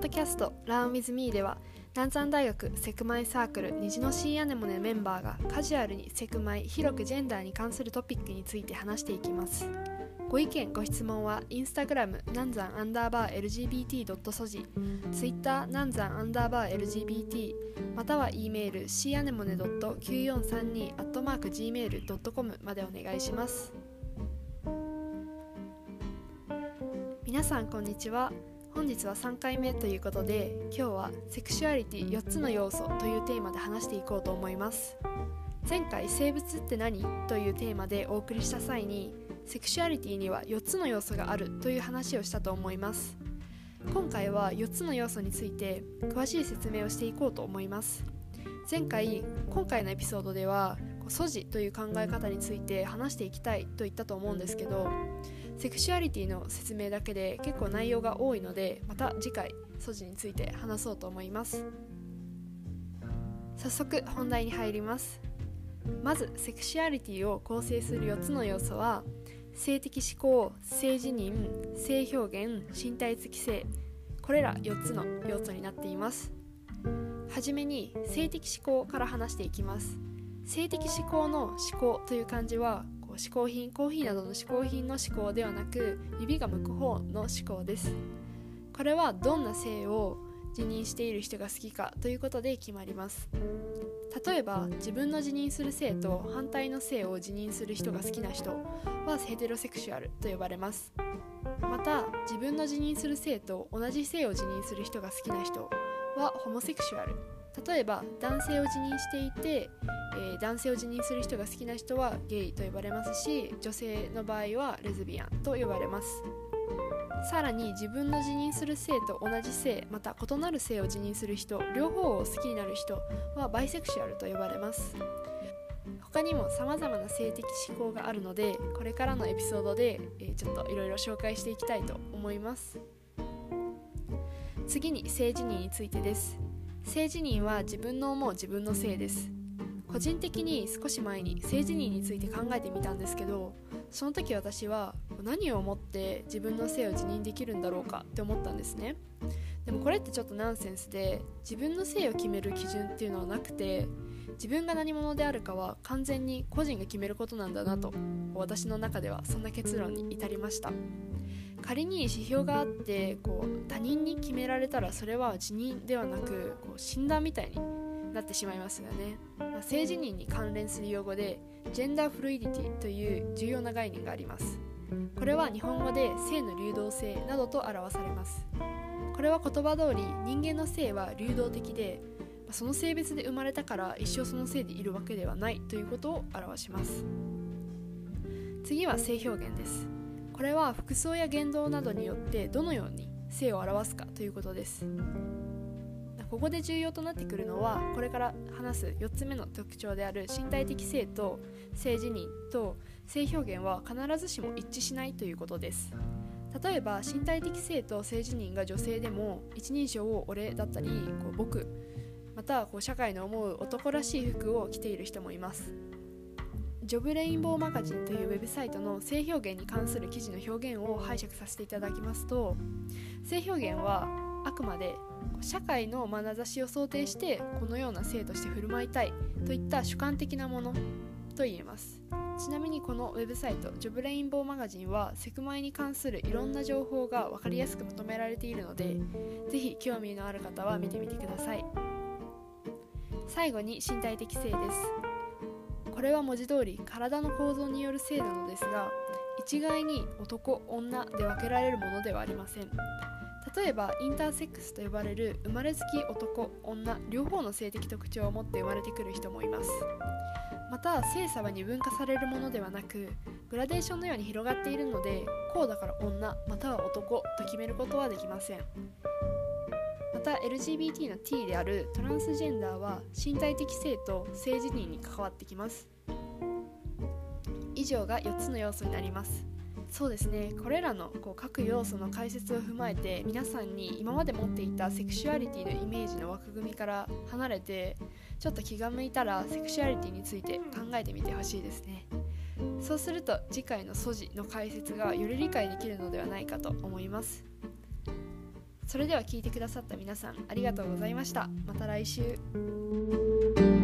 ッドキャスト Learn with me では南山大学セクマイサークル虹のシーアネモネメンバーがカジュアルにセクマイ広くジェンダーに関するトピックについて話していきますご意見ご質問はインスタグラム南山アンダーバー LGBT. ソジツイッター南山アンダーバー LGBT または E メール c アネモネ .9432 アットマーク gmail.com までお願いします皆さんこんにちは本日は3回目ということで今日はセクシュアリティ4つの要素というテーマで話していこうと思います。前回生物って何？というテーマでお送りした際にセクシュアリティには4つの要素があるという話をしたと思います。今回は4つの要素について詳しい説明をしていこうと思います。前回今回のエピソードでは素地という考え方について話していきたいと言ったと思うんですけどセクシュアリティの説明だけで結構内容が多いのでまた次回素地について話そうと思います。早速本題に入ります。まずセクシュアリティを構成する4つの要素は性的指向性自認性表現身体的性。これら4つの要素になっています。はじめに性的指向から話していきます。性的指向の思考という漢字はこう嗜好品コーヒーなどの嗜好品の思考ではなく指が向く方の思考です。これはどんな性を自認している人が好きかということで決まります。例えば自分の自認する性と反対の性を自認する人が好きな人はヘテロセクシュアルと呼ばれます。また自分の自認する性と同じ性を自認する人が好きな人はホモセクシュアル。例えば男性を自認していて、えー、男性を自認する人が好きな人はゲイと呼ばれますし女性の場合はレズビアンと呼ばれます。さらに自分の自認する性と同じ性また異なる性を自認する人両方を好きになる人はバイセクシュアルと呼ばれます。他にも様々な性的思考があるのでこれからのエピソードで、えー、ちょっといろいろ紹介していきたいと思います。次に性自認についてです。性自認は自分の思う自分の性です。個人的に少し前に性自認について考えてみたんですけどその時私は何を思って自分の性を自認できるんだろうかって思ったんですね。でもこれってちょっとナンセンスで自分の性を決める基準っていうのはなくて自分が何者であるかは完全に個人が決めることなんだなと私の中ではそんな結論に至りました。仮に指標があってこう他人に決められたらそれは辞任ではなくこう診断みたいになってしまいますよね、ま、性自認に関連する用語でジェンダーフルイディティという重要な概念があります。これは日本語で性の流動性などと表されます。これは言葉通り人間の性は流動的でその性別で生まれたから一生その性でいるわけではないということを表します。次は性表現です。これは服装や言動などによってどのように性を表すかということです。ここで重要となってくるのはこれから話す4つ目の特徴である身体的性と性自認と性表現は必ずしも一致しないということです。例えば身体的性と性自認が女性でも一人称を俺だったりこう僕またこう社会の思う男らしい服を着ている人もいます。ジョブレインボーマガジンというウェブサイトの性表現に関する記事の表現を拝借させていただきますと性表現はあくまで社会の眼差しを想定してこのような性として振る舞いたいといった主観的なものと言えます。ちなみにこのウェブサイトジョブレインボーマガジンはセクマイに関するいろんな情報が分かりやすくまとめられているのでぜひ興味のある方は見てみてください。最後に身体的性です。これは文字通り体の構造による性なのですが一概に男女で分けられるものではありません。例えばインターセックスと呼ばれる生まれつき男女両方の性的特徴を持って生まれてくる人もいます。また性差は二分化されるものではなくグラデーションのように広がっているのでこうだから女または男と決めることはできません。また LGBT の T であるトランスジェンダーは身体的性と性自認に関わってきます。以上が4つの要素になります。そうですね。これらのこう各要素の解説を踏まえて皆さんに今まで持っていたセクシュアリティのイメージの枠組みから離れてちょっと気が向いたらセクシュアリティについて考えてみてほしいですね。そうすると次回の素地の解説がより理解できるのではないかと思います。それでは聞いてくださった皆さんありがとうございました。また来週。